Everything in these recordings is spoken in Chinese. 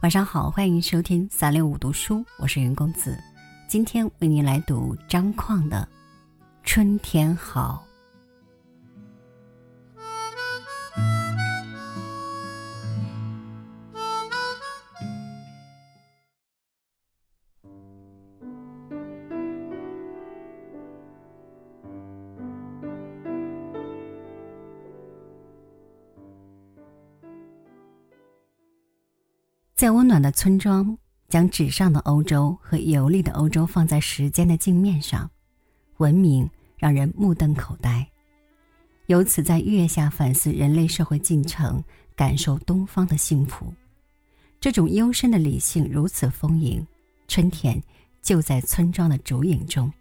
晚上好，欢迎收听三六五读书，我是云公子。今天为您来读张况的《春天好》。在温暖的村庄，将纸上的欧洲和游历的欧洲放在时间的镜面上，文明让人目瞪口呆。由此在月下反思人类社会进程，感受东方的幸福。这种幽深的理性如此丰盈，春天就在村庄的竹影中。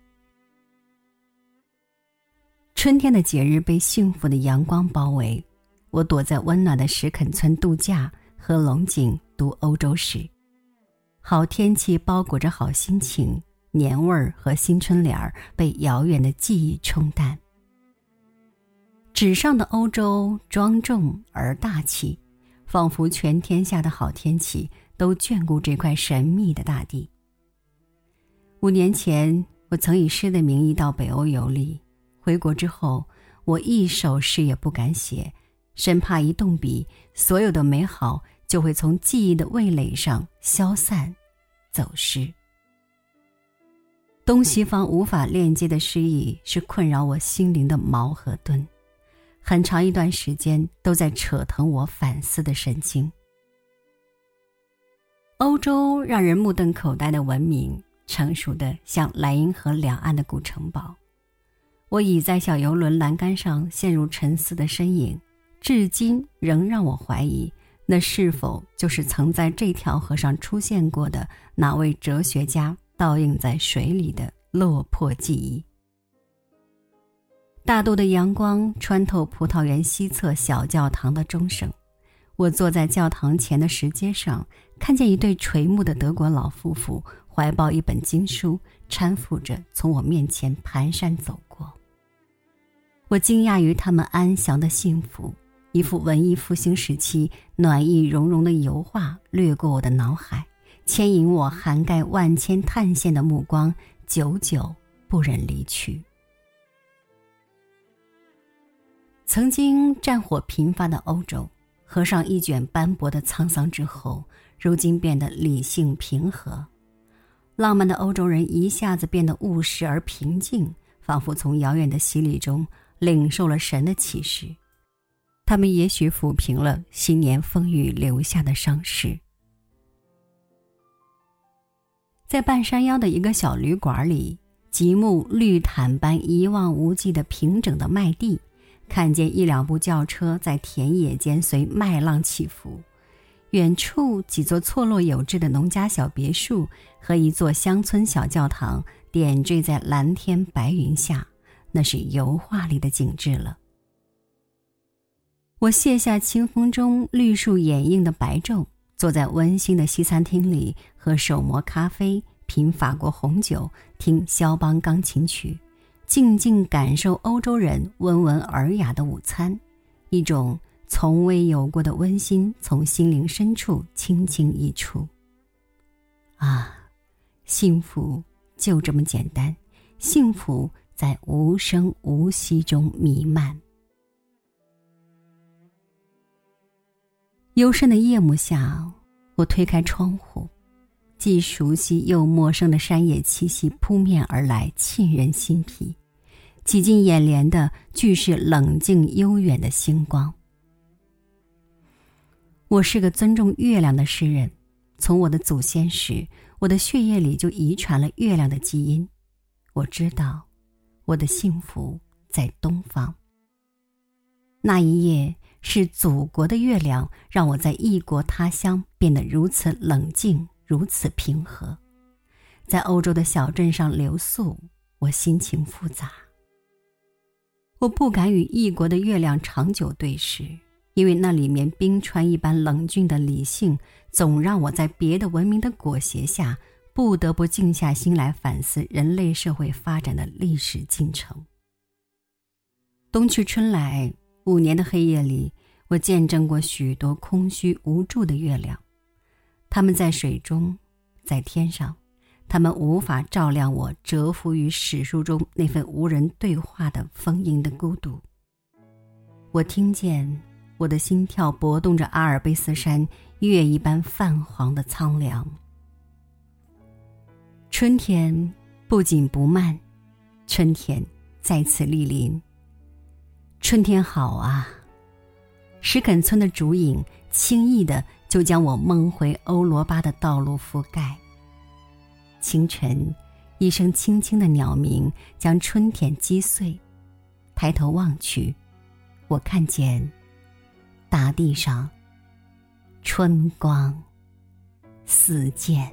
春天的节日被幸福的阳光包围，我躲在温暖的石垦村度假。喝龙井，读欧洲史。好天气包裹着好心情，年味儿和新春联儿被遥远的记忆冲淡。纸上的欧洲庄重而大气，仿佛全天下的好天气都眷顾这块神秘的大地。五年前，我曾以诗的名义到北欧游历，回国之后，我一首诗也不敢写。生怕一动笔，所有的美好就会从记忆的味蕾上消散、走失。东西方无法链接的诗意，是困扰我心灵的矛和盾，很长一段时间都在扯疼我反思的神经。欧洲让人目瞪口呆的文明，成熟的像莱茵河两岸的古城堡。我倚在小游轮栏杆上，陷入沉思的身影。至今仍让我怀疑，那是否就是曾在这条河上出现过的哪位哲学家倒映在水里的落魄记忆？大度的阳光穿透葡萄园西侧小教堂的钟声，我坐在教堂前的石阶上，看见一对垂暮的德国老夫妇怀抱一本经书，搀扶着从我面前蹒跚走过。我惊讶于他们安详的幸福。一幅文艺复兴时期暖意融融的油画掠过我的脑海，牵引我涵盖万千探险的目光，久久不忍离去。曾经战火频发的欧洲，合上一卷斑驳的沧桑之后，如今变得理性平和。浪漫的欧洲人一下子变得务实而平静，仿佛从遥远的洗礼中领受了神的启示。他们也许抚平了新年风雨留下的伤势。在半山腰的一个小旅馆里，极目绿毯般一望无际的平整的麦地，看见一两部轿车在田野间随麦浪起伏，远处几座错落有致的农家小别墅和一座乡村小教堂点缀在蓝天白云下，那是油画里的景致了。我卸下清风中绿树掩映的白昼，坐在温馨的西餐厅里，喝手磨咖啡，品法国红酒，听肖邦钢琴曲，静静感受欧洲人温文尔雅的午餐，一种从未有过的温馨从心灵深处轻轻溢出。啊，幸福就这么简单，幸福在无声无息中弥漫。幽深的夜幕下，我推开窗户，既熟悉又陌生的山野气息扑面而来，沁人心脾。挤进眼帘的，俱是冷静悠远的星光。我是个尊重月亮的诗人，从我的祖先时，我的血液里就遗传了月亮的基因。我知道，我的幸福在东方。那一夜。是祖国的月亮让我在异国他乡变得如此冷静，如此平和。在欧洲的小镇上留宿，我心情复杂。我不敢与异国的月亮长久对视，因为那里面冰川一般冷峻的理性，总让我在别的文明的裹挟下，不得不静下心来反思人类社会发展的历史进程。冬去春来。五年的黑夜里，我见证过许多空虚无助的月亮，它们在水中，在天上，它们无法照亮我蛰伏于史书中那份无人对话的丰盈的孤独。我听见我的心跳搏动着阿尔卑斯山月一般泛黄的苍凉。春天不紧不慢，春天再次莅临。春天好啊！石垦村的竹影轻易的就将我梦回欧罗巴的道路覆盖。清晨，一声轻轻的鸟鸣将春天击碎。抬头望去，我看见大地上春光似箭。